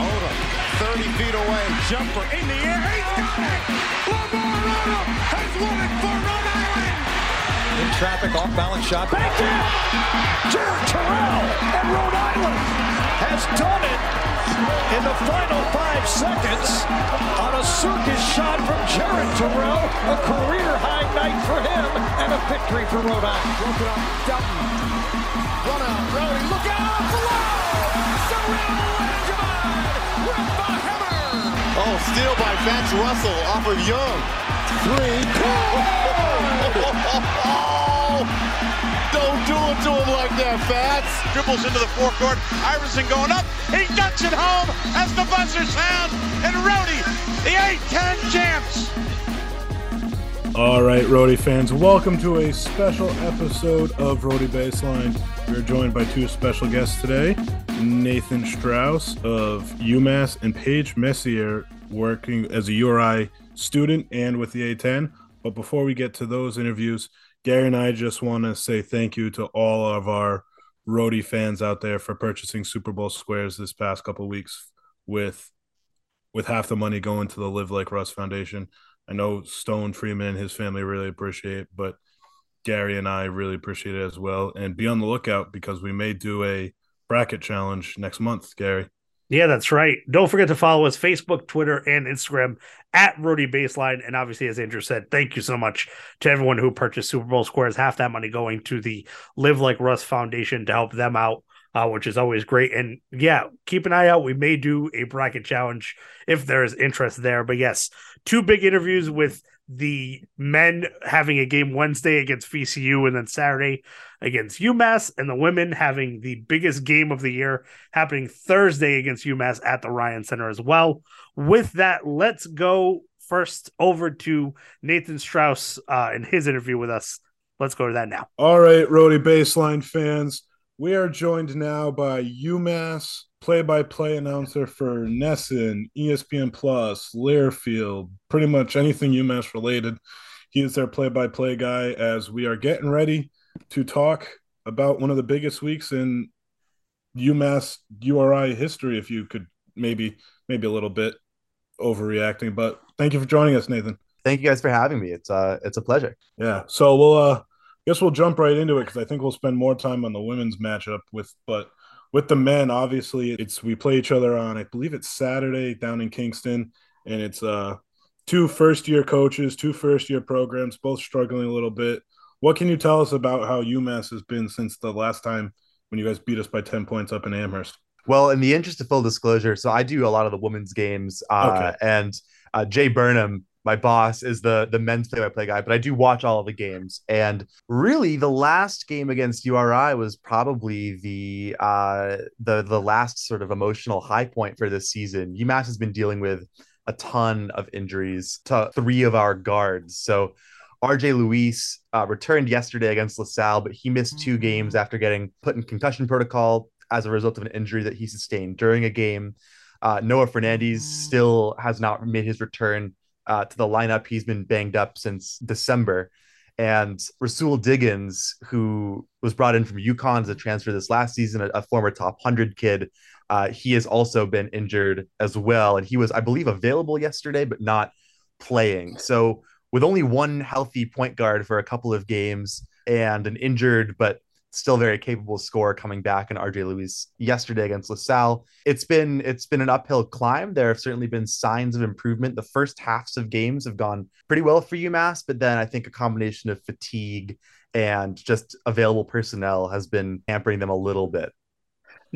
Odom, 30 feet away, jumper in the air, he's got it! Lamar Odom has won it for Rhode Island! In traffic, off balance shot, back in! Jared Terrell and Rhode Island has done it in the final five seconds on a circus shot from Jared Terrell, a career high night for him and a victory for Rhode Island. Broken up, Dutton, run out, Rhody, look out, below! Cyril Oh, steal by Vance Russell off of Young. Three, Oh, don't do it to him like that, Fats. dribbles into the forecourt. Iverson going up. He ducks it home as the buzzer sounds. And Rhody, the A10 champs. All right, Rhody fans, welcome to a special episode of Rhody Baseline. We're joined by two special guests today Nathan Strauss of UMass and Paige Messier, working as a URI student and with the A10. But before we get to those interviews, Gary and I just want to say thank you to all of our Rhody fans out there for purchasing Super Bowl squares this past couple weeks with with half the money going to the Live Like Russ Foundation. I know Stone Freeman and his family really appreciate but Gary and I really appreciate it as well. And be on the lookout because we may do a bracket challenge next month, Gary. Yeah, that's right. Don't forget to follow us Facebook, Twitter, and Instagram at Rhody Baseline. And obviously, as Andrew said, thank you so much to everyone who purchased Super Bowl squares. Half that money going to the Live Like Russ Foundation to help them out, uh, which is always great. And yeah, keep an eye out. We may do a bracket challenge if there is interest there. But yes, two big interviews with the men having a game Wednesday against VCU and then Saturday against UMass, and the women having the biggest game of the year happening Thursday against UMass at the Ryan Center as well. With that, let's go first over to Nathan Strauss uh, in his interview with us. Let's go to that now. All right, Rhody Baseline fans, we are joined now by UMass play-by-play announcer for NESN, ESPN Plus, Learfield, pretty much anything UMass related. He is their play-by-play guy as we are getting ready to talk about one of the biggest weeks in UMass URI history. If you could maybe maybe a little bit overreacting, but thank you for joining us, Nathan. Thank you guys for having me. It's uh it's a pleasure. Yeah. So we'll uh guess we'll jump right into it because I think we'll spend more time on the women's matchup with but with the men, obviously it's we play each other on I believe it's Saturday down in Kingston, and it's uh two first year coaches, two first year programs, both struggling a little bit. What can you tell us about how UMass has been since the last time when you guys beat us by 10 points up in Amherst? Well, in the interest of full disclosure, so I do a lot of the women's games, uh, Okay. and uh, Jay Burnham, my boss, is the the men's play-by-play guy. But I do watch all of the games, and really, the last game against URI was probably the uh, the the last sort of emotional high point for this season. UMass has been dealing with a ton of injuries to three of our guards, so. RJ Luis uh, returned yesterday against LaSalle, but he missed two games after getting put in concussion protocol as a result of an injury that he sustained during a game. Uh, Noah Fernandez still has not made his return uh, to the lineup. He's been banged up since December. And Rahsool Diggins, who was brought in from UConn as a transfer this last season, a, a former top 100 kid, uh, he has also been injured as well. And he was, I believe, available yesterday, but not playing. So, with only one healthy point guard for a couple of games and an injured but still very capable scorer coming back in RJ Luis yesterday against LaSalle. It's been it's been an uphill climb. There have certainly been signs of improvement. The first halves of games have gone pretty well for UMass, but then I think a combination of fatigue and just available personnel has been hampering them a little bit.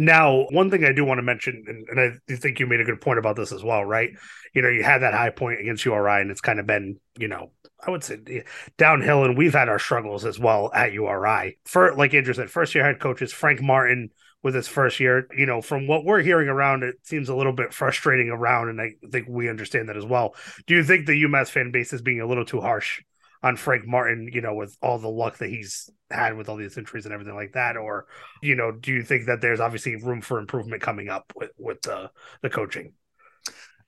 Now, one thing I do want to mention, and, and I think you made a good point about this as well, right? You know, you had that high point against URI, and it's kind of been, you know, I would say downhill, and we've had our struggles as well at URI. For like Andrew said, first year head coaches Frank Martin with his first year. You know, from what we're hearing around, it seems a little bit frustrating around, and I think we understand that as well. Do you think the UMass fan base is being a little too harsh on Frank Martin? You know, with all the luck that he's had with all these injuries and everything like that, or you know, do you think that there's obviously room for improvement coming up with with the the coaching?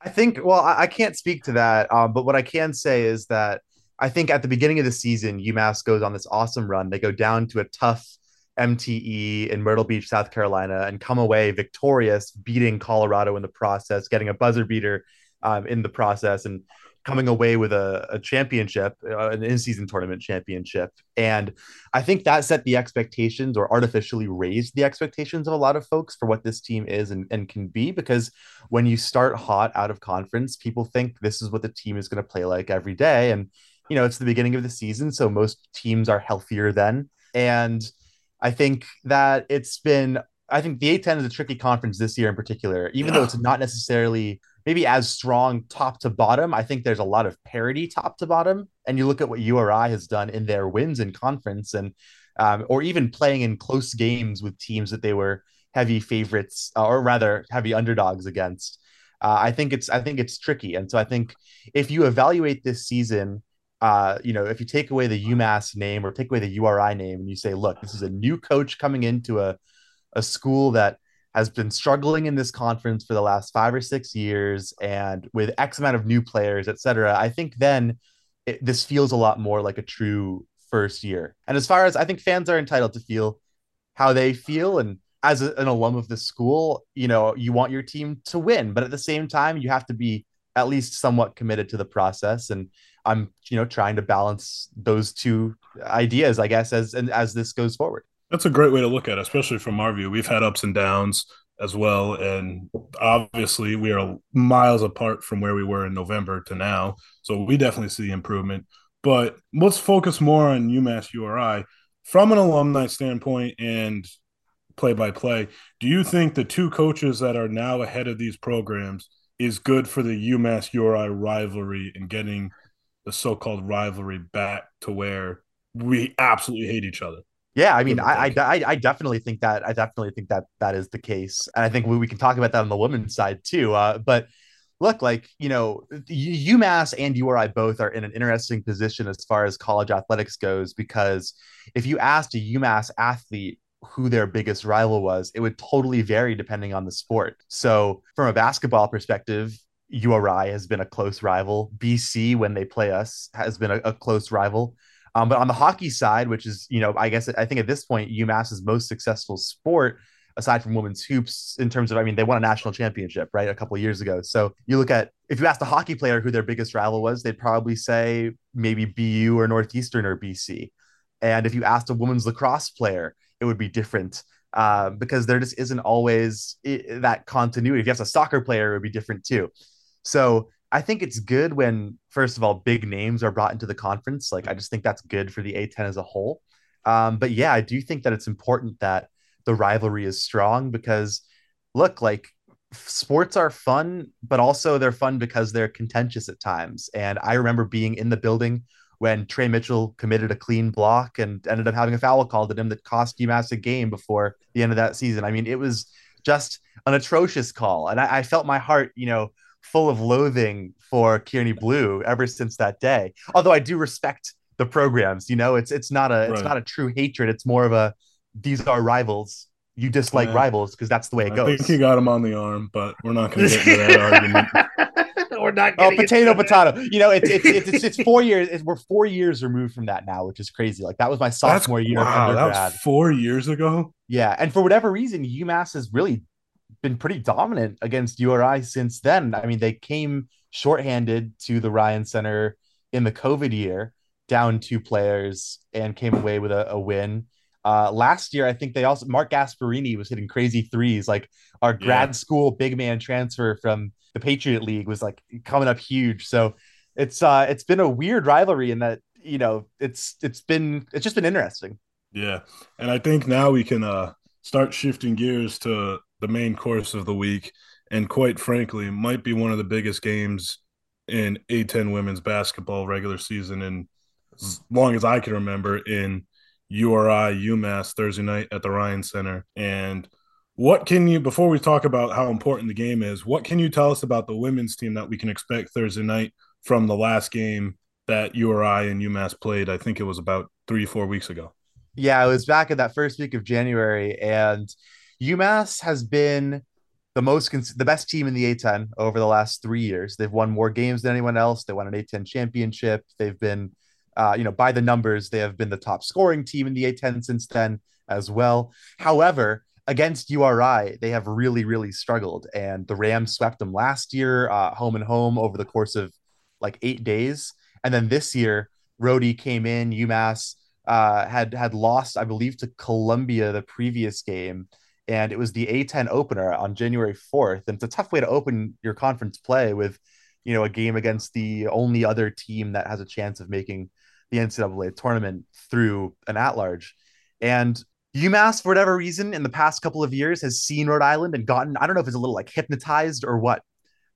I think, well, I, I can't speak to that, um, but what I can say is that I think at the beginning of the season, UMass goes on this awesome run. They go down to a tough MTE in Myrtle Beach, South Carolina, and come away victorious, beating Colorado in the process, getting a buzzer beater um, in the process, and coming away with a, a championship, uh, an in-season tournament championship. And I think that set the expectations or artificially raised the expectations of a lot of folks for what this team is and, and can be. Because when you start hot out of conference, people think this is what the team is going to play like every day. And, you know, it's the beginning of the season. So most teams are healthier then. And I think that it's been I think the A10 is a tricky conference this year in particular, even yeah. though it's not necessarily maybe as strong top to bottom. I think there's a lot of parity top to bottom. And you look at what URI has done in their wins in conference and um, or even playing in close games with teams that they were heavy favorites uh, or rather heavy underdogs against. Uh, I think it's I think it's tricky. And so I think if you evaluate this season uh, you know, if you take away the UMass name or take away the URI name and you say, look, this is a new coach coming into a, a school that has been struggling in this conference for the last five or six years and with X amount of new players, et cetera, I think then it, this feels a lot more like a true first year. And as far as I think fans are entitled to feel how they feel and as a, an alum of the school, you know, you want your team to win, but at the same time, you have to be at least somewhat committed to the process. And I'm, you know, trying to balance those two ideas, I guess, as and as this goes forward. That's a great way to look at it, especially from our view. We've had ups and downs as well, and obviously we are miles apart from where we were in November to now. So we definitely see improvement. But let's focus more on UMass URI from an alumni standpoint and play by play. Do you think the two coaches that are now ahead of these programs is good for the UMass URI rivalry and getting the so-called rivalry back to where we absolutely hate each other. Yeah, I mean, I, I, I definitely think that I definitely think that that is the case, and I think we, we can talk about that on the women's side too. Uh, but look, like you know, UMass and URI both are in an interesting position as far as college athletics goes because if you asked a UMass athlete who their biggest rival was, it would totally vary depending on the sport. So, from a basketball perspective, URI has been a close rival. BC, when they play us, has been a, a close rival. Um, but on the hockey side, which is, you know, I guess I think at this point, UMass's most successful sport, aside from women's hoops, in terms of, I mean, they won a national championship, right, a couple years ago. So you look at, if you asked a hockey player who their biggest rival was, they'd probably say maybe BU or Northeastern or BC. And if you asked a women's lacrosse player, it would be different uh, because there just isn't always that continuity. If you ask a soccer player, it would be different too. So I think it's good when, first of all, big names are brought into the conference. Like, I just think that's good for the A10 as a whole. Um, but yeah, I do think that it's important that the rivalry is strong because, look, like sports are fun, but also they're fun because they're contentious at times. And I remember being in the building when Tre Mitchell committed a clean block and ended up having a foul called at him that cost UMass a game before the end of that season. I mean, it was just an atrocious call. And I, I felt my heart, you know, full of loathing for Keaney Blue ever since that day. Although I do respect the programs, you know, it's it's not a right. it's not a true hatred. It's more of a these are rivals. You dislike yeah. rivals because that's the way it goes. I think he got him on the arm, but we're not going to get into that argument. we're not. Oh, potato, potato. You know, it's it's, it's it's it's, four years. It's, we're four years removed from that now, which is crazy. Like that was my sophomore That's, year. Wow, that was four years ago. Yeah, and for whatever reason, UMass has really been pretty dominant against URI since then. I mean, they came shorthanded to the Ryan Center in the COVID year, down two players, and came away with a, a win. Uh, last year, I think they also Mark Gasparini was hitting crazy threes. Like our grad yeah. school big man transfer from the Patriot League was like coming up huge. So it's uh it's been a weird rivalry in that you know it's it's been it's just been interesting. Yeah, and I think now we can uh start shifting gears to the main course of the week, and quite frankly, might be one of the biggest games in A10 women's basketball regular season in as long as I can remember in URI UMass Thursday night at the Ryan Center. And what can you before we talk about how important the game is, what can you tell us about the women's team that we can expect Thursday night from the last game that URI and UMass played? I think it was about three, four weeks ago. Yeah, it was back in that first week of January, and UMass has been the most cons- the best team in the A10 over the last three years. They've won more games than anyone else. They won an A10 championship. They've been, uh, you know, by the numbers, they have been the top scoring team in the A10 since then. as well. However, against URI, they have really, really struggled, and the Rams swept them last year, uh, home and home over the course of like eight days, and then this year, Rhody came in. UMass uh, had had lost, I believe, to Columbia the previous game, and it was the A10 opener on January 4th. And it's a tough way to open your conference play with, you know, a game against the only other team that has a chance of making the NCAA tournament through an at large. And UMass, for whatever reason, in the past couple of years, has seen Rhode Island and gotten, I don't know if it's a little like hypnotized or what,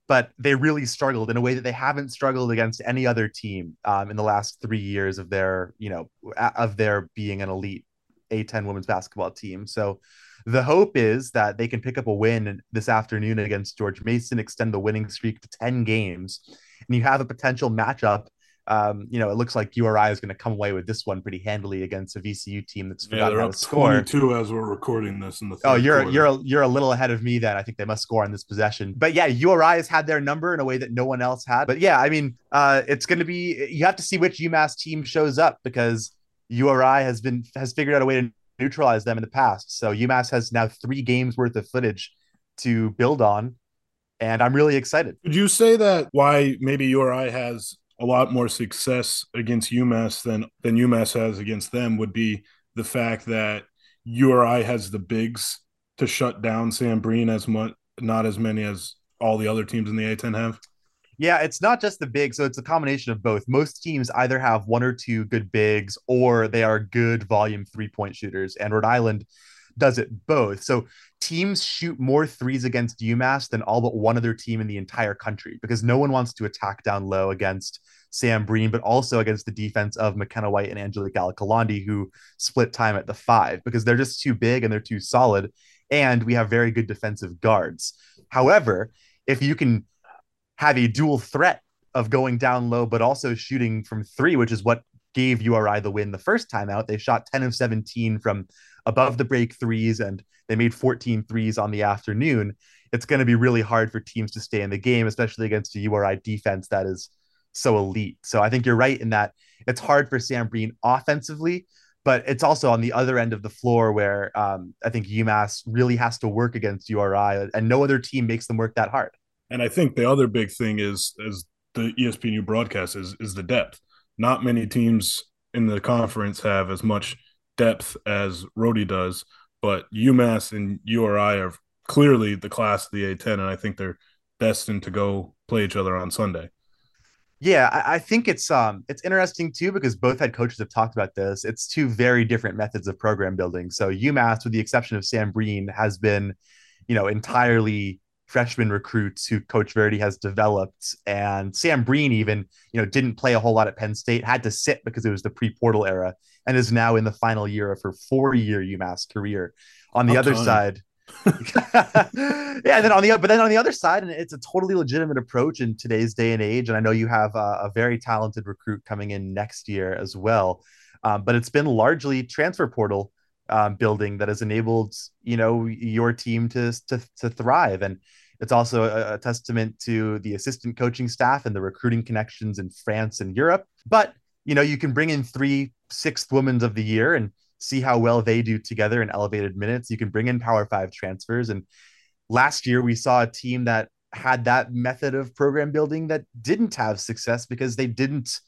but they really struggled in a way that they haven't struggled against any other team um, in the last three years of their, you know, of their being an elite A10 women's basketball team. So the hope is that they can pick up a win this afternoon against George Mason, extend the winning streak to 10 games, and you have a potential matchup um, you know, it looks like URI is going to come away with this one pretty handily against a VCU team that's yeah, they're up score. 22 as we're recording this in the Oh, you're quarter. you're a, you're a little ahead of me then. I think they must score on this possession. But yeah, URI has had their number in a way that no one else had. But yeah, I mean, uh, it's going to be you have to see which UMass team shows up because URI has been has figured out a way to neutralize them in the past. So UMass has now three games worth of footage to build on and I'm really excited. Would you say that why maybe URI has a lot more success against UMass than than UMass has against them would be the fact that URI has the bigs to shut down Sam Breen as much, not as many as all the other teams in the A10 have. Yeah, it's not just the big, so it's a combination of both. Most teams either have one or two good bigs, or they are good volume three point shooters, and Rhode Island does it both. So teams shoot more threes against UMass than all but one other team in the entire country because no one wants to attack down low against Sam Breen, but also against the defense of Makennah White and Angelique Ngalakulondi, who split time at the five because they're just too big and they're too solid. And we have very good defensive guards. However, if you can have a dual threat of going down low, but also shooting from three, which is what gave URI the win the first time out. They shot 10 of 17 from above the break threes and they made 14 threes on the afternoon. It's going to be really hard for teams to stay in the game, especially against a URI defense that is so elite. So I think you're right in that it's hard for Sam Breen offensively, but it's also on the other end of the floor where um, I think UMass really has to work against URI, and no other team makes them work that hard. And I think the other big thing is, as the ESPNU broadcast is, is the depth. Not many teams in the conference have as much depth as Rhody does, but UMass and URI are clearly the class of the A10, and I think they're destined to go play each other on Sunday. Yeah, I, I, think it's um it's interesting too because both head coaches have talked about this. It's two very different methods of program building. So UMass, with the exception of Sam Breen, has been, you know, entirely freshman recruits who Coach Verdi has developed. And Sam Breen even, you know, didn't play a whole lot at Penn State, had to sit because it was the pre-portal era, and is now in the final year of her four-year UMass career. On the other side, yeah, and then on the but then on the other side, and it's a totally legitimate approach in today's day and age. And I know you have a, a very talented recruit coming in next year as well. Um, but it's been largely transfer portal um, building that has enabled you know your team to to to thrive and it's also a, a, testament to the assistant coaching staff and the recruiting connections in France and Europe. But you know, you can bring in three sixth women of the year and see how well they do together in elevated minutes. You can bring in Power Five transfers. And last year we saw a team that had that method of program building that didn't have success because they didn't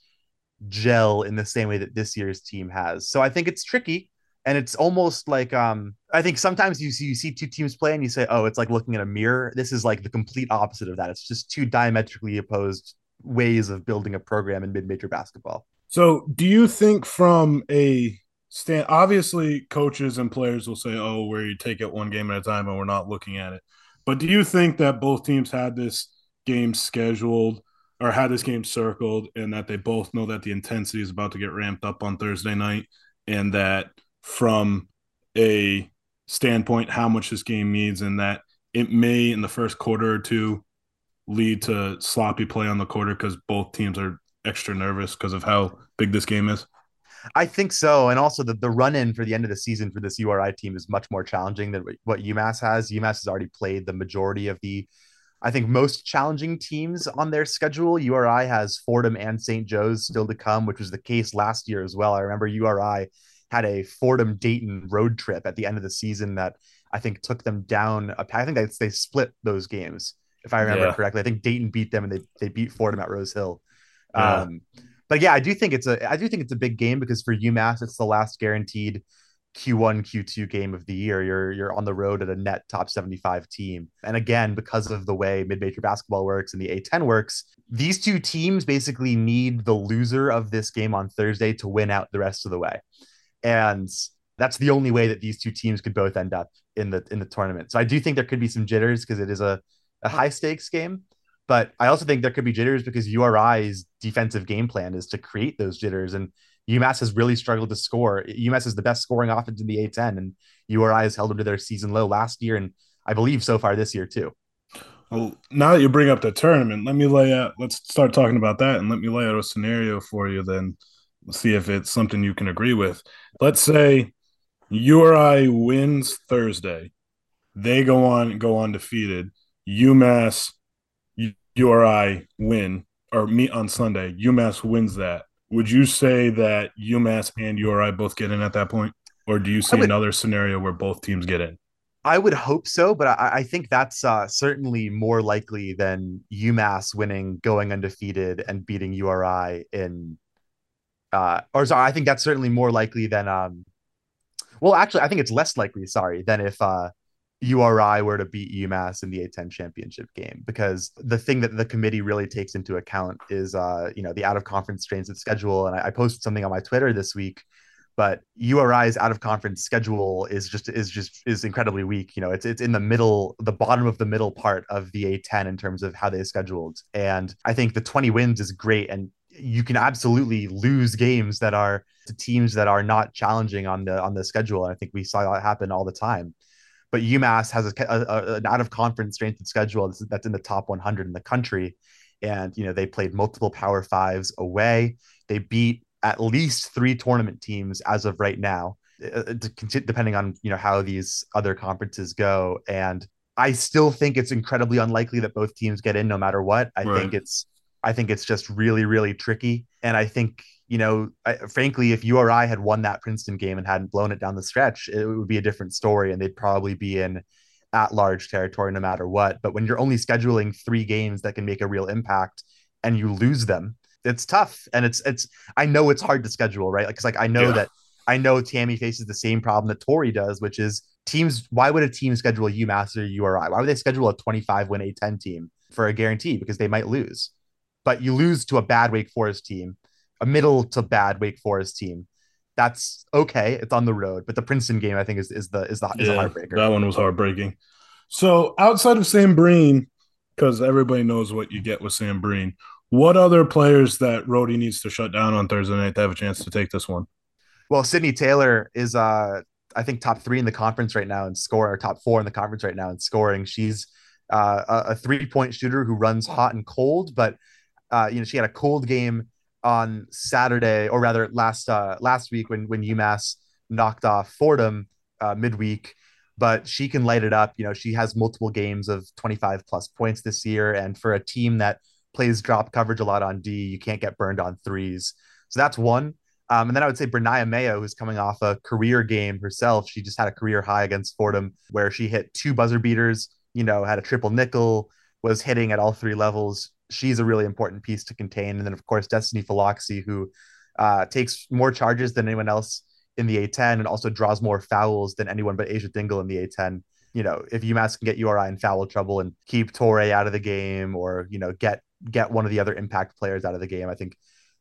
gel in the same way that this year's team has. So I think it's tricky and it's almost like um I think sometimes you see you see two teams play and you say, oh, it's like looking at a mirror. This is like the complete opposite of that. It's just two diametrically opposed ways of building a program in mid-major basketball. So, do you think from a stand, obviously, coaches and players will say, "Oh, you take it one game at a time, and we're not looking at it." But do you think that both teams had this game scheduled or had this game circled, and that they both know that the intensity is about to get ramped up on Thursday night, and that from a standpoint how much this game needs and that it may in the first quarter or two lead to sloppy play on the quarter because both teams are extra nervous because of how big this game is? I think so. And also the, the run in for the end of the season for this URI team is much more challenging than what UMass has. UMass has already played the majority of the, I think, most challenging teams on their schedule. URI has Fordham and St. Joe's still to come, which was the case last year as well. I remember URI had a Fordham Dayton road trip at the end of the season that I think took them down. A, I think they, they split those games, if I remember Yeah. correctly. I think Dayton beat them and they, they beat Fordham at Rose Hill. Yeah. Um, but yeah, I do think it's a I do think it's a big game because for UMass, it's the last guaranteed Q1, Q2 game of the year. You're you're on the road at a net top 75 team. And again, because of the way mid-major basketball works and the A10 works, these two teams basically need the loser of this game on Thursday to win out the rest of the way. And that's the only way that these two teams could both end up in the in the tournament. So I do think there could be some jitters because it is a, a high stakes game. But I also think there could be jitters because URI's defensive game plan is to create those jitters. And UMass has really struggled to score. UMass is the best scoring offense in the A10, and URI has held them to their season low last year, and I believe so far this year too. Well, now that you bring up the tournament, let me lay out. Let's start talking about that, and let me lay out a scenario for you. Then see if it's something you can agree with. Let's say URI wins Thursday, they go on go undefeated. UMass, URI win or meet on Sunday. UMass wins that. Would you say that UMass and URI both get in at that point, or do you see would- another scenario where both teams get in? I would hope so, but I, I think that's uh, certainly more likely than UMass winning, going undefeated, and beating URI in. Uh, or sorry, I think that's certainly more likely than. Um, well, actually, I think it's less likely. Sorry, than if uh, URI were to beat UMass in the A10 championship game, because the thing that the committee really takes into account is, uh, you know, the out of conference strains of schedule. And I, I posted something on my Twitter this week but URI's out of conference schedule is just is just is incredibly weak. You know, it's it's in the middle, the bottom of the middle part of the A10 in terms of how they scheduled. And I think the 20 wins is great, and you can absolutely lose games that are to teams that are not challenging on the on the schedule. And I think we saw that happen all the time. But UMass has a, a, an out of conference strength of schedule that's, that's in the top 100 in the country, and you know they played multiple Power Fives away. They beat at least three tournament teams as of right now, uh, depending on you know how these other conferences go. And I still think it's incredibly unlikely that both teams get in, no matter what. I Right. think it's I think it's just really really tricky. And I think you know, I, frankly, if URI had won that Princeton game and hadn't blown it down the stretch, it would be a different story, and they'd probably be in at large territory no matter what. But when you're only scheduling three games that can make a real impact and you lose them, it's tough. And it's it's I know it's hard to schedule, right? Like because like I know Yeah. that I know Tammi faces the same problem that Tory does, which is teams. Why would a team schedule a UMass or URI? Why would they schedule a 25 win A10 team for a guarantee? Because they might lose. But you lose to a bad Wake Forest team, a middle to bad Wake Forest team. That's okay. It's on the road. But the Princeton game, I think, is is the is the is a heartbreaker. That one was heartbreaking. So outside of Sam Breen, because everybody knows what you get with Sam Breen, what other players that Rhody needs to shut down on Thursday night to have a chance to take this one? Well, Sydney Taylor is uh I think top three in the conference right now in score, or top four in the conference right now in scoring. She's uh, a, a three point shooter who runs hot and cold, but uh, you know she had a cold game on Saturday, or rather last uh, last week when when UMass knocked off Fordham uh, midweek. But she can light it up. You know she has multiple games of 25 plus points this year, and for a team that plays drop coverage a lot on D, you can't get burned on threes. So that's one. Um, and then I would say Ber'Nyah Mayo, who's coming off a career game herself. She just had a career high against Fordham where she hit two buzzer beaters, you know, had a triple nickel, was hitting at all three levels. She's a really important piece to contain. And then, of course, Destiney Philoxy, who uh, takes more charges than anyone else in the A10 and also draws more fouls than anyone but Asia Dingle in the A10. You know, if UMass can get URI in foul trouble and keep Torre out of the game or, you know, get get one of the other impact players out of the game, I think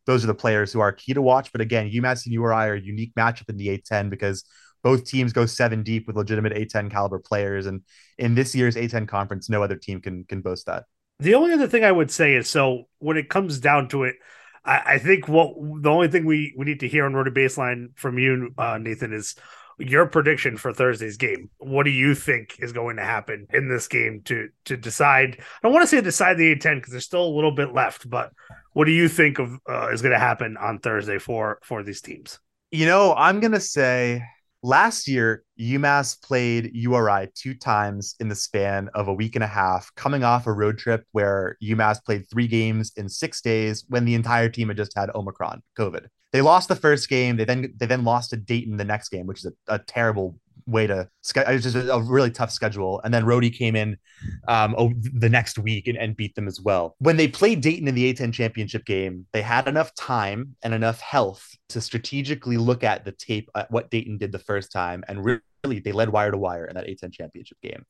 those are the players who are key to watch. But again, UMass and URI are a unique matchup in the A10 because both teams go seven deep with legitimate A10 caliber players. And in this year's A10 conference, no other team can can boast that. The only other thing I would say is so when it comes down to it, I, I think what the only thing we, we need to hear on Rhody Baseline from you, uh, Nathan, is your prediction for Thursday's game. What do you think is going to happen in this game to to decide? I want to say decide the A10 because there's still a little bit left, but what do you think of uh, is going to happen on Thursday for for these teams? You know, I'm gonna say last year, UMass played URI two times in the span of a week and a half, coming off a road trip where UMass played three games in six days when the entire team had just had Omicron, COVID. They lost the first game. They then they then lost to Dayton the next game, which is a, a terrible way to it's just a, really tough schedule. And then Rhody came in um, the next week and, and beat them as well. When they played Dayton in the A10 championship game, they had enough time and enough health to strategically look at the tape at what Dayton did the first time, and really they led wire to wire in that A10 championship game.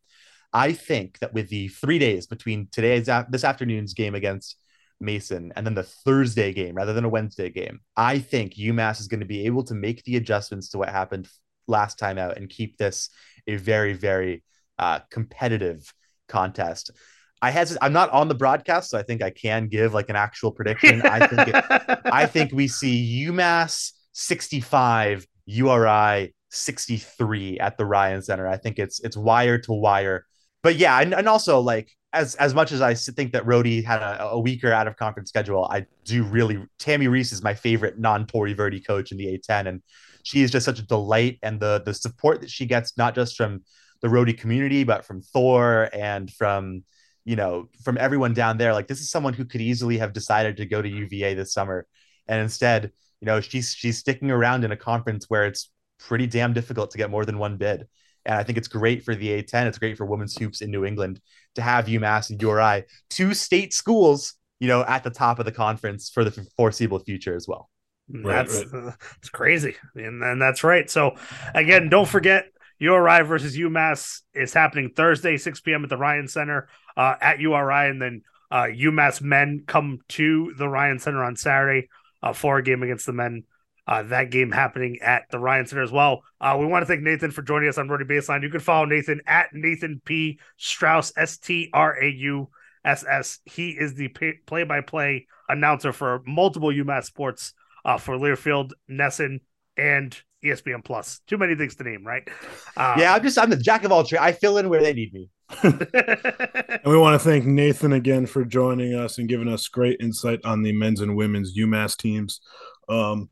I think that with the three days between today's this afternoon's game against Mason and then the Thursday game rather than a Wednesday game, I think UMass is going to be able to make the adjustments to what happened last time out and keep this a very, very uh, competitive contest. I had I'm not on the broadcast, so I think I can give like an actual prediction. I think it, I think we see UMass 65, URI 63 at the Ryan Center. I think it's it's wire to wire. But yeah, and, and also like as as much as I think that Rhody had a, a weaker out of conference schedule, I do really Tammi Reiss is my favorite non Tory Verdi coach in the A10, and she is just such a delight and the the support that she gets not just from the Rhody community but from Thorr and from you know from everyone down there. Like this is someone who could easily have decided to go to UVA this summer. And instead you know she's she's sticking around in a conference where it's pretty damn difficult to get more than one bid. And I think it's great for the A10 it's great for women's hoops in New England to have UMass and URI two state schools you know at the top of the conference for the foreseeable future as well Right, that's right. Uh, it's crazy, and then that's right. So again, don't forget URI versus UMass is happening Thursday, 6 p.m. at the Ryan Center uh, at URI, and then uh, UMass men come to the Ryan Center on Saturday uh, for a game against the men. Uh, that game happening at the Ryan Center as well. Uh, we want to thank Nathan for joining us on Rhody Baseline. You can follow Nathan at Nathan P. Strauss, S T R A U S S. He is the play by play announcer for multiple UMass sports uh, for Learfield, NESN, and ESPN Plus. Too many things to name, right? Uh, yeah, I'm just I'm the jack of all trades. I fill in where they need me. and we want to thank Nathan again for joining us and giving us great insight on the men's and women's UMass teams. Um,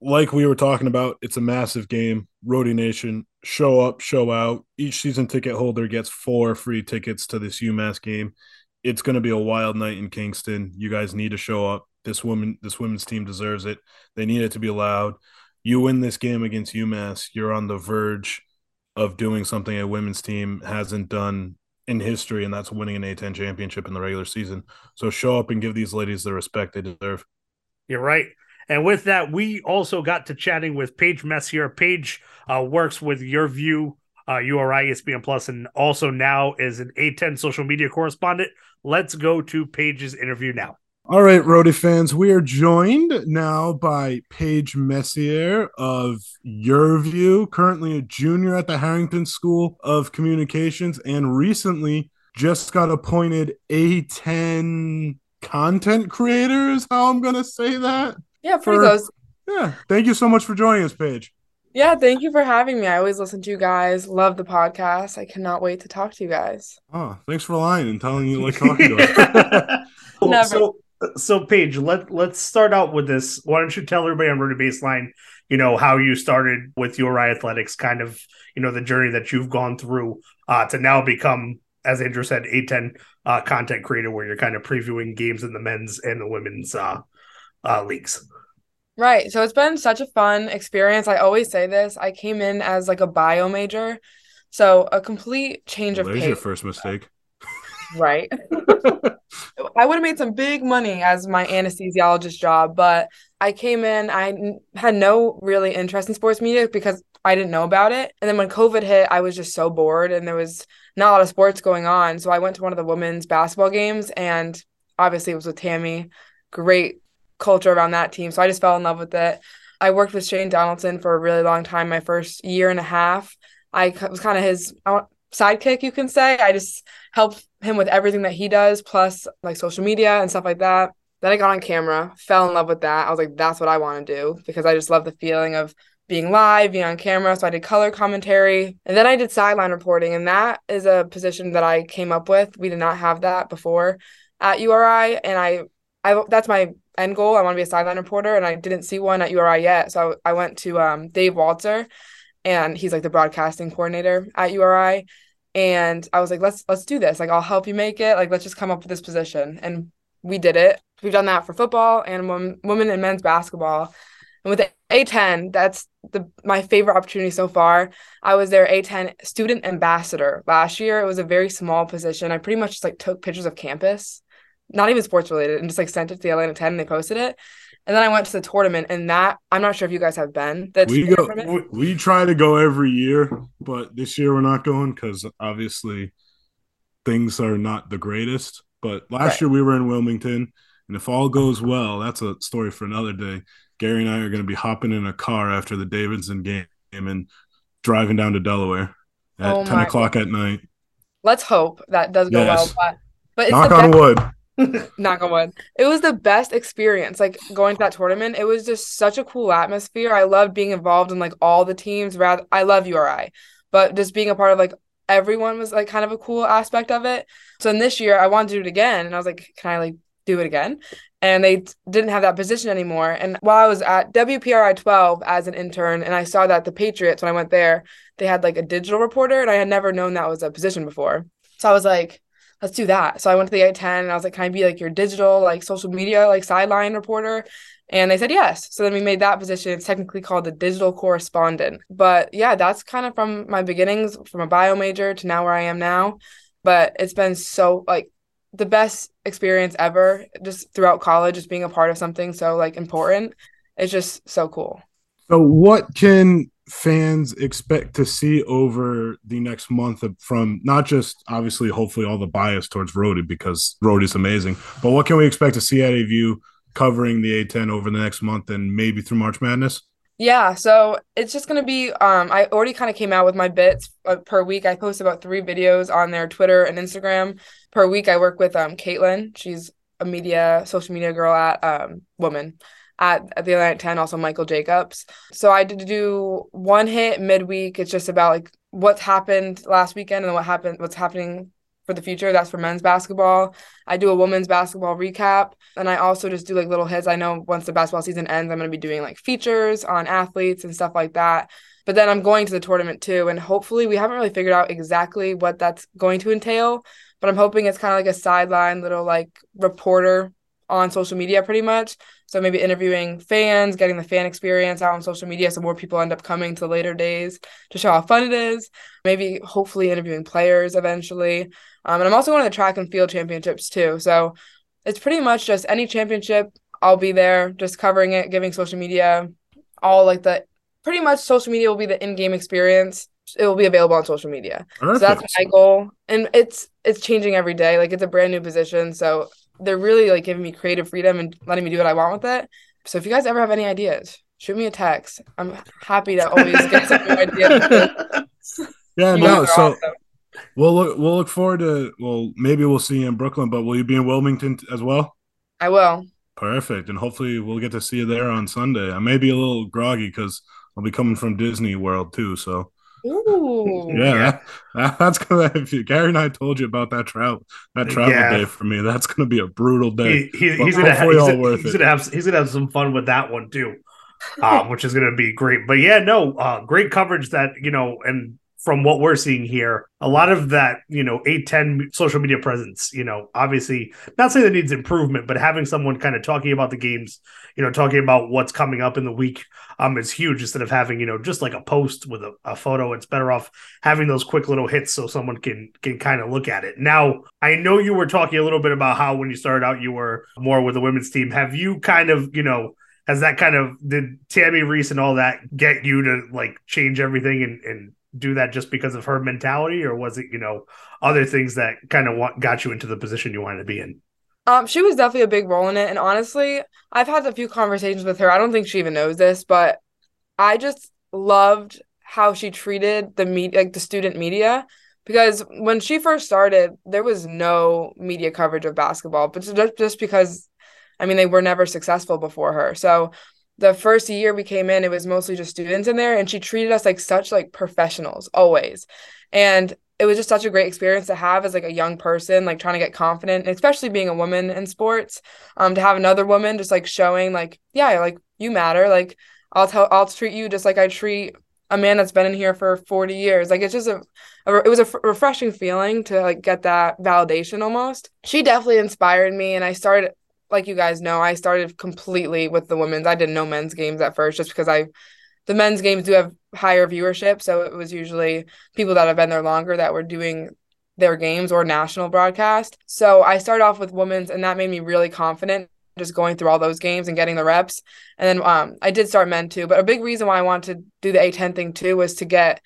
like we were talking about, it's a massive game. Rhody Nation, show up, show out. Each season ticket holder gets four free tickets to this UMass game. It's going to be a wild night in Kingston. You guys need to show up. This woman, this women's team deserves it. They need it to be allowed. You win this game against UMass, you're on the verge of doing something a women's team hasn't done in history, and that's winning an A10 championship in the regular season. So show up and give these ladies the respect they deserve. You're right. And with that, we also got to chatting with Paige Messier. Paige uh, works with Your View, uh, URI, ESPN Plus, and also now is an A10 social media correspondent. Let's go to Paige's interview now. All right, Rhody fans, we are joined now by Paige Messier of Your View, currently a junior at the Harrington School of Communications, and recently just got appointed A10 content creators. How I'm going to say that? Yeah, pretty for, close. Yeah, thank you so much for joining us, Paige. Yeah, thank you for having me. I always listen to you guys. Love the podcast. I cannot wait to talk to you guys. Oh, thanks for lying and telling you like talking to us. Never. So, so Paige, let let's start out with this. Why don't you tell everybody on Rhody Baseline, you know, how you started with URI athletics, kind of, you know, the journey that you've gone through uh, to now become, as Andrew said, A10 uh, content creator, where you're kind of previewing games in the men's and the women's uh, uh, leagues. Right. So it's been such a fun experience. I always say this. I came in as like a bio major, so a complete change well, of pace. your first mistake. Right. I would have made some big money as my anesthesiologist job, but I came in, I had no really interest in sports media because I didn't know about it. And then when COVID hit, I was just so bored and there was not a lot of sports going on. So I went to one of the women's basketball games and obviously it was with Tammi. Great culture around that team. So I just fell in love with it. I worked with Shane Donaldson for a really long time, my first year and a half. I was kind of his uh, sidekick, you can say. I just helped him with everything that he does, plus like social media and stuff like that. Then I got on camera, fell in love with that. I was like, that's what I want to do because I just love the feeling of being live, being on camera. So I did color commentary. And then I did sideline reporting. And that is a position that I came up with. We did not have that before at URI. And I, I that's my end goal. I want to be a sideline reporter. And I didn't see one at URI yet. So I, I went to um, Dave Walter and he's like the broadcasting coordinator at URI. And I was like, let's let's do this. Like I'll help you make it. Like let's just come up with this position. And we did it. We've done that for football and women, women and men's basketball. And with the A10, that's the my favorite opportunity so far. I was their A10 student ambassador last year. It was a very small position. I pretty much just like took pictures of campus, not even sports related, and just like sent it to the Atlantic 10 and they posted it. And then I went to the tournament, and that I'm not sure if you guys have been. That's we go. We, we try to go every year, but this year we're not going because obviously things are not the greatest. But last right. year we were in Wilmington, and if all goes well, that's a story for another day. Gary and I are going to be hopping in a car after the Davidson game and driving down to Delaware at oh 10 o'clock at night. Let's hope that does go yes. well. But, but knock on wood. knock on wood. It was the best experience. Like going to that tournament, it was just such a cool atmosphere. I loved being involved in like all the teams. Rather, I love URI, but just being a part of like everyone was like kind of a cool aspect of it. So in this year, I wanted to do it again, and I was like, can I like do it again? And they didn't have that position anymore. And while I was at WPRI 12 as an intern, and I saw that the Patriots when I went there, they had like a digital reporter, and I had never known that was a position before. So I was like, let's do that. So I went to the A10 and I was like, can I be like your digital, like social media, like sideline reporter? And they said yes. So then we made that position. It's technically called the digital correspondent. But yeah, that's kind of from my beginnings from a bio major to now where I am now. But it's been so like the best experience ever just throughout college, just being a part of something so like important. It's just so cool. So what can fans expect to see over the next month from not just obviously hopefully all the bias towards Rhody because Rhody's amazing, but what can we expect to see out of you covering the A10 over the next month and maybe through March Madness? Yeah, so it's just gonna be. Um, I already kind of came out with my bits uh, per week. I post about three videos on their Twitter and Instagram per week. I work with um Caitlin. She's a media social media girl at um Woman at, the Atlantic 10, also Michael Jacobs. So I did do one hit midweek. It's just about like what's happened last weekend and what happened, what's happening for the future. That's for men's basketball. I do a women's basketball recap. And I also just do like little hits. I know once the basketball season ends, I'm going to be doing like features on athletes and stuff like that. But then I'm going to the tournament too. And hopefully, we haven't really figured out exactly what that's going to entail. But I'm hoping it's kind of like a sideline little like reporter on social media pretty much. So maybe interviewing fans, getting the fan experience out on social media so more people end up coming to later days to show how fun it is. Maybe hopefully interviewing players eventually. Um, and I'm also going to the track and field championships too. So it's pretty much just any championship, I'll be there just covering it, giving social media all like the pretty much social media will be the in-game experience it will be available on social media. Perfect. So that's my goal. And it's it's changing every day. Like it's a brand new position. So they're really like giving me creative freedom and letting me do what I want with it. So if you guys ever have any ideas, shoot me a text. I'm happy to always get some new ideas. yeah, no. So awesome. we'll look we'll look forward to well maybe we'll see you in Brooklyn, but will you be in Wilmington as well? I will. Perfect, and hopefully we'll get to see you there on Sunday. I may be a little groggy because I'll be coming from Disney World too, so Ooh. Yeah, that, that's gonna. If you, Gary and I told you about that travel, that travel yeah. day for me, that's gonna be a brutal day. He, he, he's gonna have, he's, gonna, he's gonna have he's gonna have some fun with that one too, um, which is gonna be great. But yeah, no, uh, great coverage that you know, and from what we're seeing here, a lot of that, you know, A10 social media presence, you know, obviously not saying that needs improvement, but having someone kind of talking about the games, you know, talking about what's coming up in the week um is huge instead of having, you know, just like a post with a, a photo. It's better off having those quick little hits so someone can can kind of look at it. Now, I know you were talking a little bit about how when you started out you were more with the women's team. Have you kind of, you know, has that kind of did Tammi Reiss and all that get you to like change everything and, and do that just because of her mentality, or was it you know other things that kind of got you into the position you wanted to be in? Um, she was definitely a big role in it, and honestly, I've had a few conversations with her. I don't think she even knows this, but I just loved how she treated the media, like the student media, because when she first started, there was no media coverage of basketball, but just because, I mean, they were never successful before her, so the first year we came in, it was mostly just students in there, and she treated us like such like professionals always. And it was just such a great experience to have as like a young person, like trying to get confident, especially being a woman in sports. Um, to have another woman just like showing like, yeah, like you matter. Like I'll tell I'll treat you just like I treat a man that's been in here for 40 years. Like it's just a, a it was a f- refreshing feeling to like get that validation almost. She definitely inspired me and I started like you guys know, I started completely with the women's. I didn't know men's games at first just because I the men's games do have higher viewership, so it was usually people that have been there longer that were doing their games or national broadcast. So I started off with women's and that made me really confident just going through all those games and getting the reps. And then um, I did start men too. But a big reason why I wanted to do the A10 thing too was to get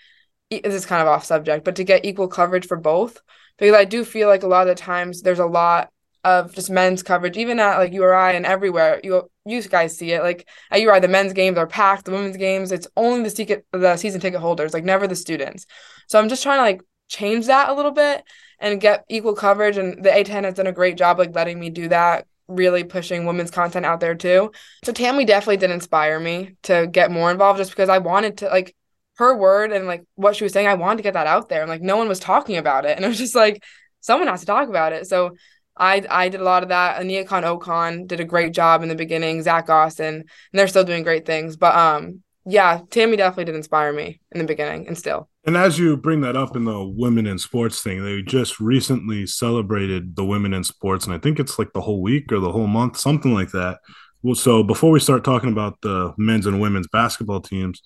this is kind of off subject, but to get equal coverage for both. Because I do feel like a lot of the times there's a lot of just men's coverage, even at like URI and everywhere. You you guys see it. Like at URI, the men's games are packed, the women's games, it's only the ticket the season ticket holders, like never the students. So I'm just trying to like change that a little bit and get equal coverage. And the A10 has done a great job like letting me do that really pushing women's content out there too. So Tammi definitely did inspire me to get more involved just because I wanted to like her word and like what she was saying, I wanted to get that out there. And like no one was talking about it. And it was just like someone has to talk about it. So I I did a lot of that. Khan Ocon did a great job in the beginning, Zach Austin, and they're still doing great things. But um yeah, Tammi definitely did inspire me in the beginning and still. And as you bring that up in the women in sports thing, they just recently celebrated the women in sports, and I think it's like the whole week or the whole month, something like that. Well, so before we start talking about the men's and women's basketball teams,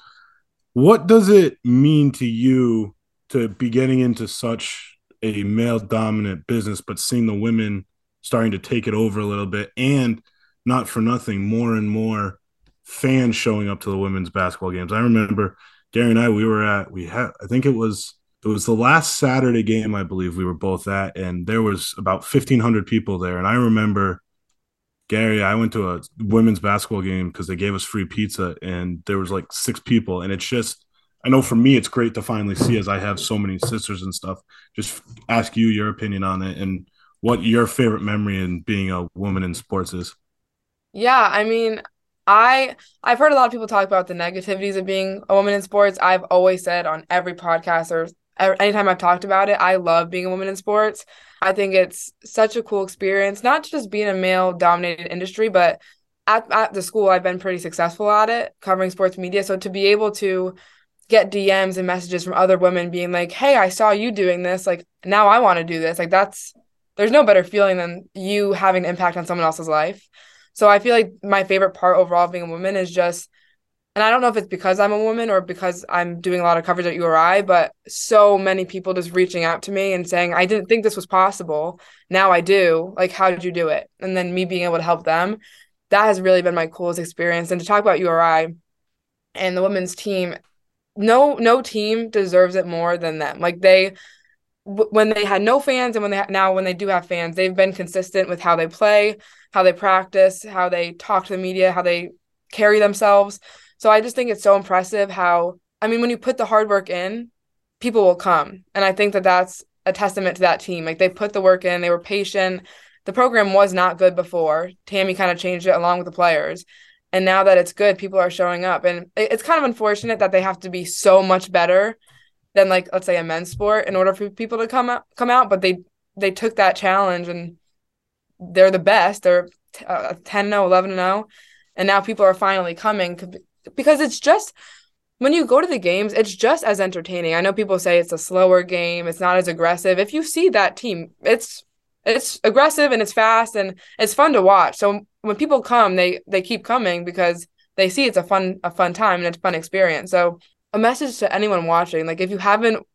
what does it mean to you to be getting into such a male dominant business, but seeing the women starting to take it over a little bit, and not for nothing, more and more fans showing up to the women's basketball games? I remember Gary and I, we were at, we had, I think it was, it was the last Saturday game, I believe we were both at, and there was about 1,500 people there. And I remember, Gary, I went to a women's basketball game because they gave us free pizza, and there was like six people. And it's just, I know for me, it's great to finally see as I have so many sisters and stuff. Just ask you your opinion on it and what your favorite memory in being a woman in sports is. Yeah, I mean, I I've heard a lot of people talk about the negativities of being a woman in sports. I've always said on every podcast or anytime I've talked about it, I love being a woman in sports. I think it's such a cool experience, not just being a male dominated industry, but at, at the school, I've been pretty successful at it, covering sports media. So to be able to get DMs and messages from other women being like, hey, I saw you doing this. Like, now I want to do this. Like, that's, there's no better feeling than you having an impact on someone else's life. So I feel like my favorite part overall of being a woman is just, and I don't know if it's because I'm a woman or because I'm doing a lot of coverage at URI, but so many people just reaching out to me and saying, I didn't think this was possible. Now I do. Like, how did you do it? And then me being able to help them. That has really been my coolest experience. And to talk about URI and the women's team, no no team deserves it more than them. Like they when they had no fans and when they now when they do have fans, they've been consistent with how they play, how they practice, how they talk to the media, how they carry themselves. So I just think it's so impressive how I mean when you put the hard work in, people will come. And I think that that's a testament to that team. Like they put the work in, they were patient. The program was not good before. Tammi kind of changed it along with the players. And now that it's good, people are showing up. And it's kind of unfortunate that they have to be so much better than like let's say a men's sport in order for people to come out come out but they they took that challenge and they're the best. They're uh, 10 0 11 0 and now people are finally coming because it's just when you go to the games it's just as entertaining. I know people say it's a slower game. It's not as aggressive. If you see that team it's it's aggressive and it's fast and it's fun to watch. So when people come they they keep coming because they see it's a fun a fun time and it's a fun experience. So a message to anyone watching like if you haven't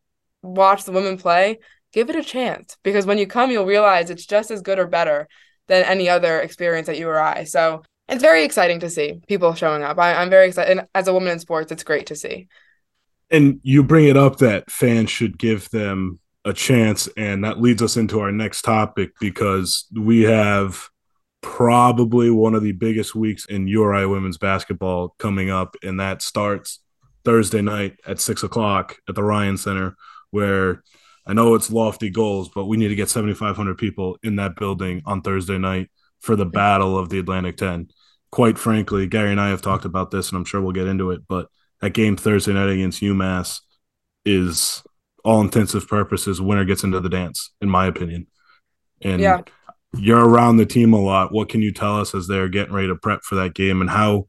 watched the women play give it a chance because when you come you'll realize it's just as good or better than any other experience at URI so it's very exciting to see people showing up. I, i'm very excited and as a woman in sports it's great to see. And you bring it up that fans should give them a chance and that leads us into our next topic because we have probably one of the biggest weeks in URI women's basketball coming up and that starts Thursday night at six o'clock at the Ryan Center, where I know it's lofty goals, but we need to get 7,500 people in that building on Thursday night for the battle of the Atlantic 10. Quite frankly, Gary and I have talked about this, and I'm sure we'll get into it, but that game Thursday night against UMass is all intensive purposes winner gets into the dance, in my opinion. And yeah. you're around the team a lot. What can you tell us as they're getting ready to prep for that game and how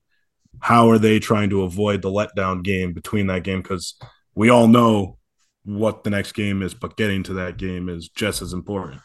how are they trying to avoid the letdown game between that game? Because we all know what the next game is, but getting to that game is just as important.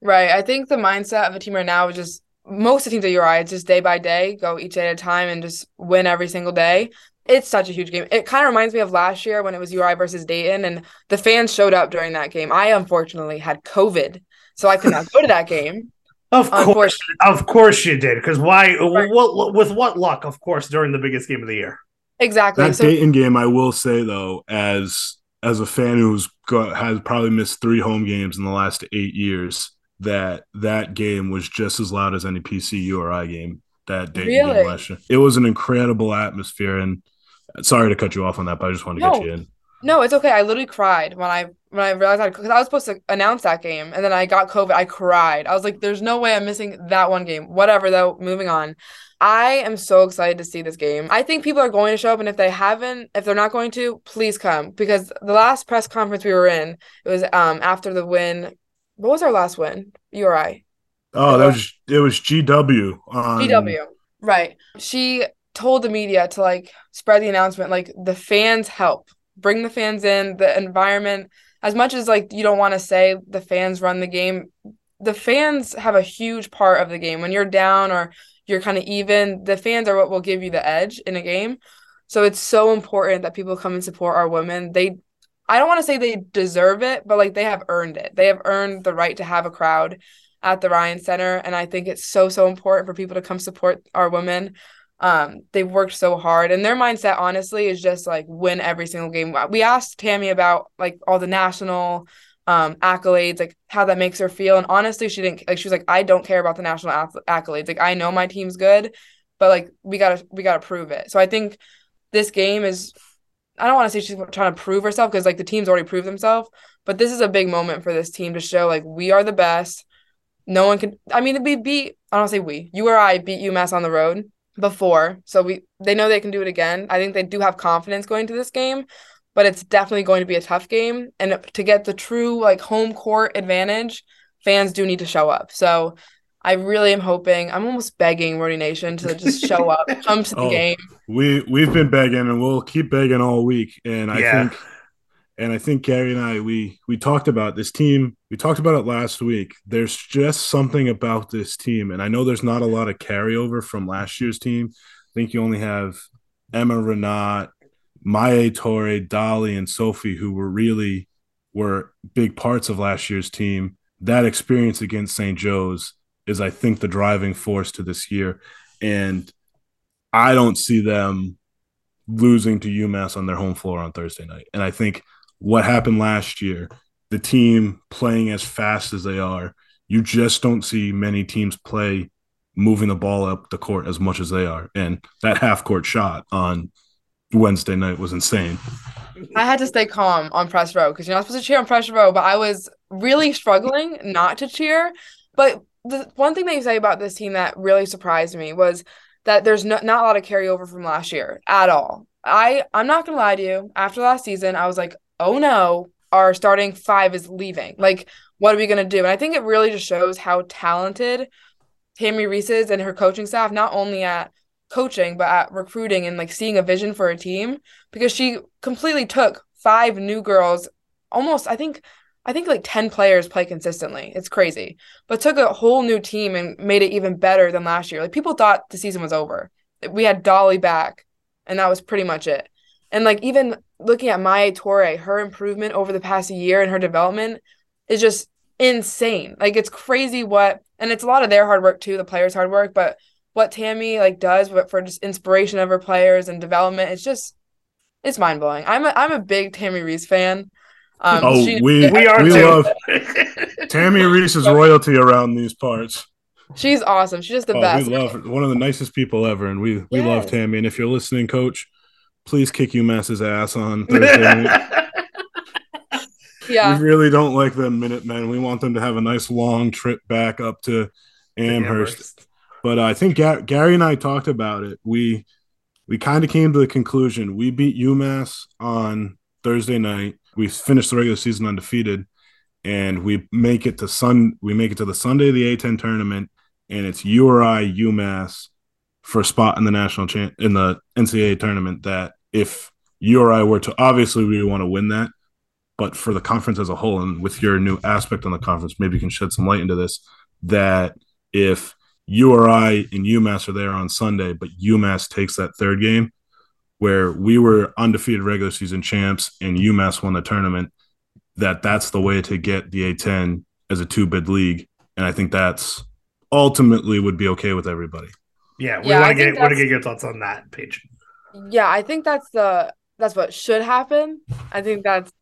Right. I think the mindset of a team right now is just most of the teams that you're right, it's just day by day, go each day at a time and just win every single day. It's such a huge game. It kind of reminds me of last year when it was URI versus Dayton, and the fans showed up during that game. I unfortunately had COVID, so I could not go to that game. Of course, of course you did. Because why? Right. What with what luck? Of course, during the biggest game of the year. Exactly. That so, Dayton game, I will say though, as as a fan who's got, has probably missed three home games in the last eight years, that that game was just as loud as any PC URI game that Dayton really? game last year. It was an incredible atmosphere, and sorry to cut you off on that, but I just want to no, get you in. No, it's okay. I literally cried when I when I realized I because I was supposed to announce that game, and then I got COVID. I cried. I was like, "There's no way I'm missing that one game." Whatever, though. Moving on. I am so excited to see this game. I think people are going to show up, and if they haven't, if they're not going to, please come because the last press conference we were in, it was um after the win. What was our last win? URI. Oh, that was it was GW. On... GW. Right. She told the media to like spread the announcement like the fans help. Bring the fans in the environment. As much as like you don't want to say the fans run the game the fans have a huge part of the game. When you're down or you're kind of even the fans are what will give you the edge in a game. So it's so important that people come and support our women. They i don't want to say they deserve it but like they have earned it. They have earned the right to have a crowd at the ryan center and i think it's so so important for people to come support our women um, they've worked so hard, and their mindset, honestly, is just like win every single game. We asked Tammi about like all the national um accolades, like how that makes her feel, and honestly, she didn't like. She was like, I don't care about the national accolades. Like, I know my team's good, but like we gotta we gotta prove it. So I think this game is. I don't want to say she's trying to prove herself because like the team's already proved themselves, but this is a big moment for this team to show like we are the best. No one can. I mean, we beat. I don't say we. You or I beat UMass on the road before. So we they know they can do it again. I think they do have confidence going to this game, but it's definitely going to be a tough game. And to get the true like home court advantage, fans do need to show up. So I really am hoping. I'm almost begging Rhody Nation to just show up, come to the oh, game. We we've been begging, and we'll keep begging all week. And I yeah. think and I think Gary and I we we talked about this team. We talked about it last week. There's just something about this team, and I know there's not a lot of carryover from last year's team. I think you only have Emma Renat, Maya Torre, Dolly, and Sophie, who were really were big parts of last year's team. That experience against St. Joe's is, I think, the driving force to this year, and I don't see them losing to UMass on their home floor on Thursday night. And I think what happened last year, the team playing as fast as they are, you just don't see many teams play moving the ball up the court as much as they are. And that half court shot on Wednesday night was insane. I had to stay calm on press row because you're not supposed to cheer on press row, but I was really struggling not to cheer. But the one thing that you say about this team that really surprised me was that there's no, not a lot of carryover from last year at all. I I'm not gonna lie to you. After last season, I was like, oh no, our starting five is leaving. Like, what are we going to do? And I think it really just shows how talented Tammi Reiss is and her coaching staff, not only at coaching, but at recruiting and like seeing a vision for a team because she completely took five new girls, almost, I think. I think like 10 players play consistently. It's crazy. But took a whole new team and made it even better than last year. Like people thought the season was over. We had Dolly back, and that was pretty much it. And like even looking at Maya Torre, her improvement over the past year and her development is just insane. Like it's crazy what, and it's a lot of their hard work too, the players' hard work, but what Tammi like does for just inspiration of her players and development, it's just it's mind blowing. I'm a I'm a big Tammi Reiss fan. Um, oh, she, we we are we too. love Tammi Reiss's royalty around these parts. She's awesome. She's just the oh, best. We love her. one of the nicest people ever, and we we yes. love Tammi. And if you're listening, Coach, please kick UMass's ass on Thursday. yeah. We really don't like them Minutemen. We want them to have a nice long trip back up to Amherst. Amherst. But I think Ga- Gary and I talked about it. We we kind of came to the conclusion we beat UMass on Thursday night. We finished the regular season undefeated, and we make it to Sun. We make it to the Sunday of the A10 tournament, and it's URI UMass for a spot in the national champ in the NCAA tournament that if URI were to obviously we want to win that, but for the conference as a whole and with your new aspect on the conference, maybe you can shed some light into this that if URI and UMass are there on Sunday, but UMass takes that third game where we were undefeated regular season champs and UMass won the tournament, that that's the way to get the A10 as a two bid league. And I think that's ultimately would be okay with everybody. Yeah, we Yeah, want to get want to get your thoughts on that page. Yeah, I think that's the that's what should happen. I think that's,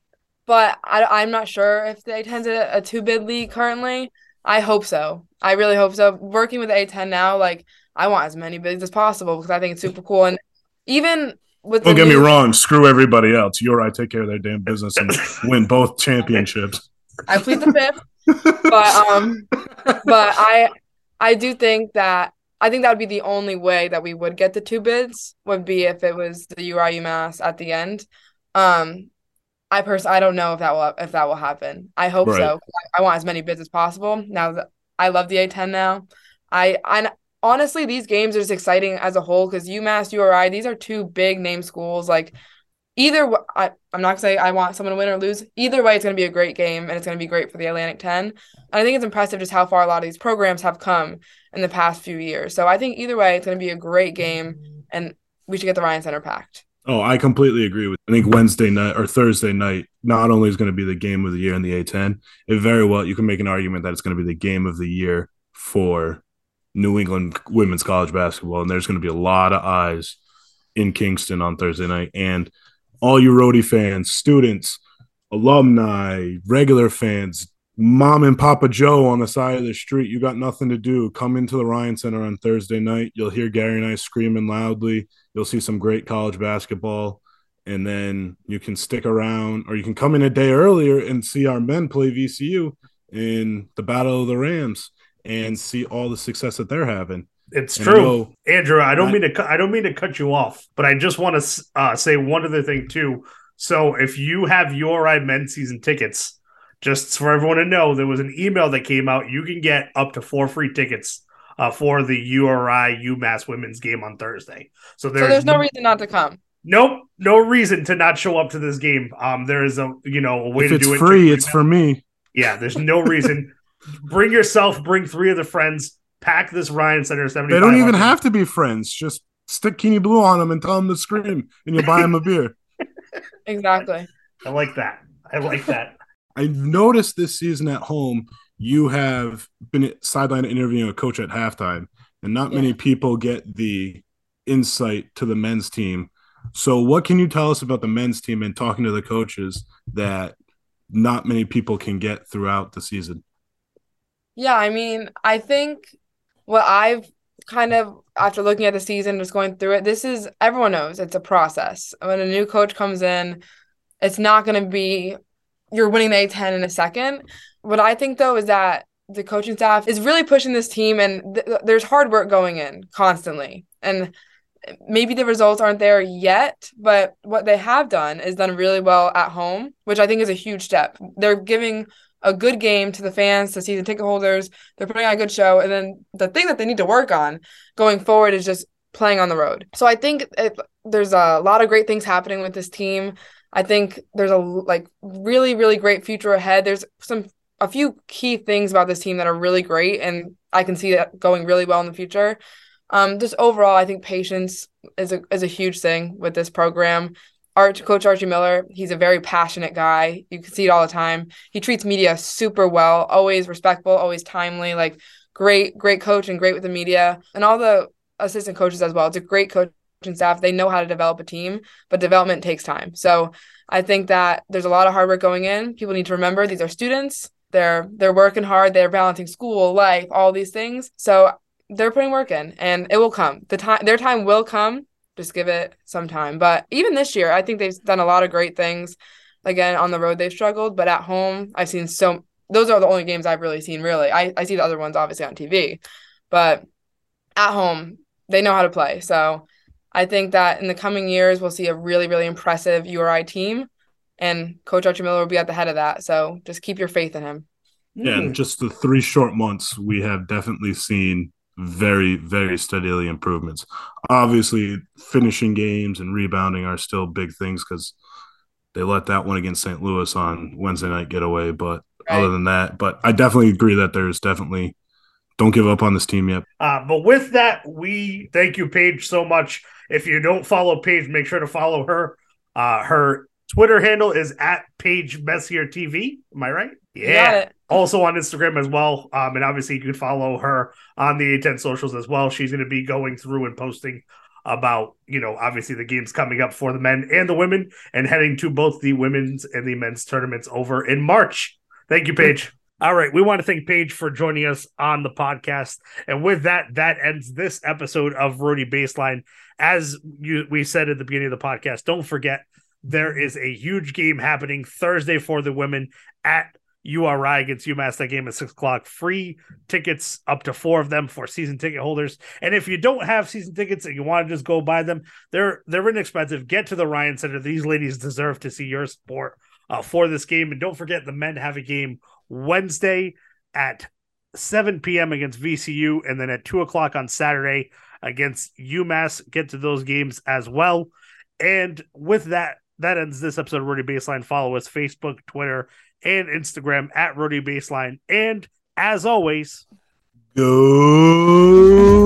but I I'm not sure if the A10's a, a two bid league currently. I hope so. I really hope so. Working with A10 now, like I want as many bids as possible because I think it's super cool. And even with Don't the get me wrong, screw everybody else. you or i take care of their damn business and win both championships. I plead the fifth, but um, but I I do think that I think that would be the only way that we would get the two bids would be if it was the URI UMass at the end. Um, I personally I don't know if that will if that will happen. I hope Right. so. I, I want as many bids as possible. Now that I love the A10 now, I I honestly these games are just exciting as a whole because UMass URI these are two big name schools like. Either I, I'm not gonna say I want someone to win or lose. Either way, it's gonna be a great game and it's gonna be great for the Atlantic 10. And I think it's impressive just how far a lot of these programs have come in the past few years. So I think either way, it's going to be a great game, and we should get the Ryan Center packed. Oh, I completely agree with. I think Wednesday night or Thursday night not only is going to be the game of the year in the A10, it very well you can make an argument that it's going to be the game of the year for New England women's college basketball, and there's going to be a lot of eyes in Kingston on Thursday night, and all you Rhody fans, students, alumni, regular fans, mom and Papa Joe on the side of the street, you got nothing to do. Come into the Ryan Center on Thursday night. You'll hear Gary and I screaming loudly. You'll see some great college basketball. And then you can stick around, or you can come in a day earlier and see our men play VCU in the Battle of the Rams and see all the success that they're having. It's And true, know- Andrew. I don't I- mean to. cu- I don't mean to cut you off, but I just want to uh, say one other thing too. So, if you have URI men's season tickets, just for everyone to know, there was an email that came out. You can get up to four free tickets uh, for the URI UMass women's game on Thursday. So there's, so there's no reason not to come. nope, no reason to not show up to this game. Um, there is a you know a way If to it's do it. free, Check it's for me. yeah, there's no reason. bring yourself, bring three of the friends, pack this Ryan Center 75. They don't even have to be friends. Just stick Keaney Blue on them and tell them to scream, and you'll buy them a beer. Exactly. I like that. I like that. I've noticed this season at home, you have been sideline interviewing a coach at halftime, and not many people get the insight to the men's team. So, what can you tell us about the men's team and talking to the coaches that not many people can get throughout the season? Yeah, I mean, I think what I've kind of after looking at the season, just going through it, this is everyone knows it's a process. When a new coach comes in, it's not going to be you're winning the A10 in a second. What I think though is that the coaching staff is really pushing this team, and th- there's hard work going in constantly. And maybe the results aren't there yet, but what they have done is done really well at home, which I think is a huge step. They're giving a good game to the fans, to season ticket holders. They're putting on a good show. And then the thing that they need to work on going forward is just playing on the road. So I think it, there's a lot of great things happening with this team. I think there's a like really really great future ahead. There's some a few key things about this team that are really great and I can see that going really well in the future. Um, just overall, I think patience is a is a huge thing with this program. Arch Coach Archie Miller, he's a very passionate guy. You can see it all the time. He treats media super well, always respectful, always timely. Like great, great coach and great with the media and all the assistant coaches as well. It's a great coaching staff. They know how to develop a team, but development takes time. So I think that there's a lot of hard work going in. People need to remember these are students. They're they're working hard. They're balancing school, life, all these things. So they're putting work in, and it will come. The time, their time will come. Just give it some time. But even this year, I think they've done a lot of great things. Again, on the road they've struggled, but at home, I've seen so. Those are the only games I've really seen. Really, I I see the other ones obviously on TV, but at home they know how to play. So I think that in the coming years we'll see a really really impressive URI team, and Coach Archie Miller will be at the head of that. So just keep your faith in him. Yeah, in mm. just the three short months, we have definitely seen very, very steadily improvements. Obviously, finishing games and rebounding are still big things because they let that one against St. Louis on Wednesday night get away. But right. other than that, but I definitely agree that there's definitely don't give up on this team yet. Uh, but with that, we thank you, Paige, so much. If you don't follow Paige, make sure to follow her. Uh, her Twitter handle is at Paige Messier TV. Am I right? Yeah. Also on Instagram as well. Um, and obviously you can follow her on the A10 socials as well. She's going to be going through and posting about, you know, obviously the games coming up for the men and the women and heading to both the women's and the men's tournaments over in March. Thank you, Paige. All right. We want to thank Paige for joining us on the podcast. And with that, that ends this episode of Rhody Baseline. As you, we said at the beginning of the podcast, don't forget there is a huge game happening Thursday for the women at URI against UMass. That game at six o'clock. Free tickets up to four of them for season ticket holders. And if you don't have season tickets and you want to just go buy them, they're they're inexpensive. Get to the Ryan Center. These ladies deserve to see your support uh, for this game. And don't forget the men have a game Wednesday at 7 p.m. against VCU, and then at two o'clock on Saturday against UMass. Get to those games as well. And with that, that ends this episode of Rhody Baseline. Follow us Facebook, Twitter, and Instagram at Rhody Baseline. And as always, go.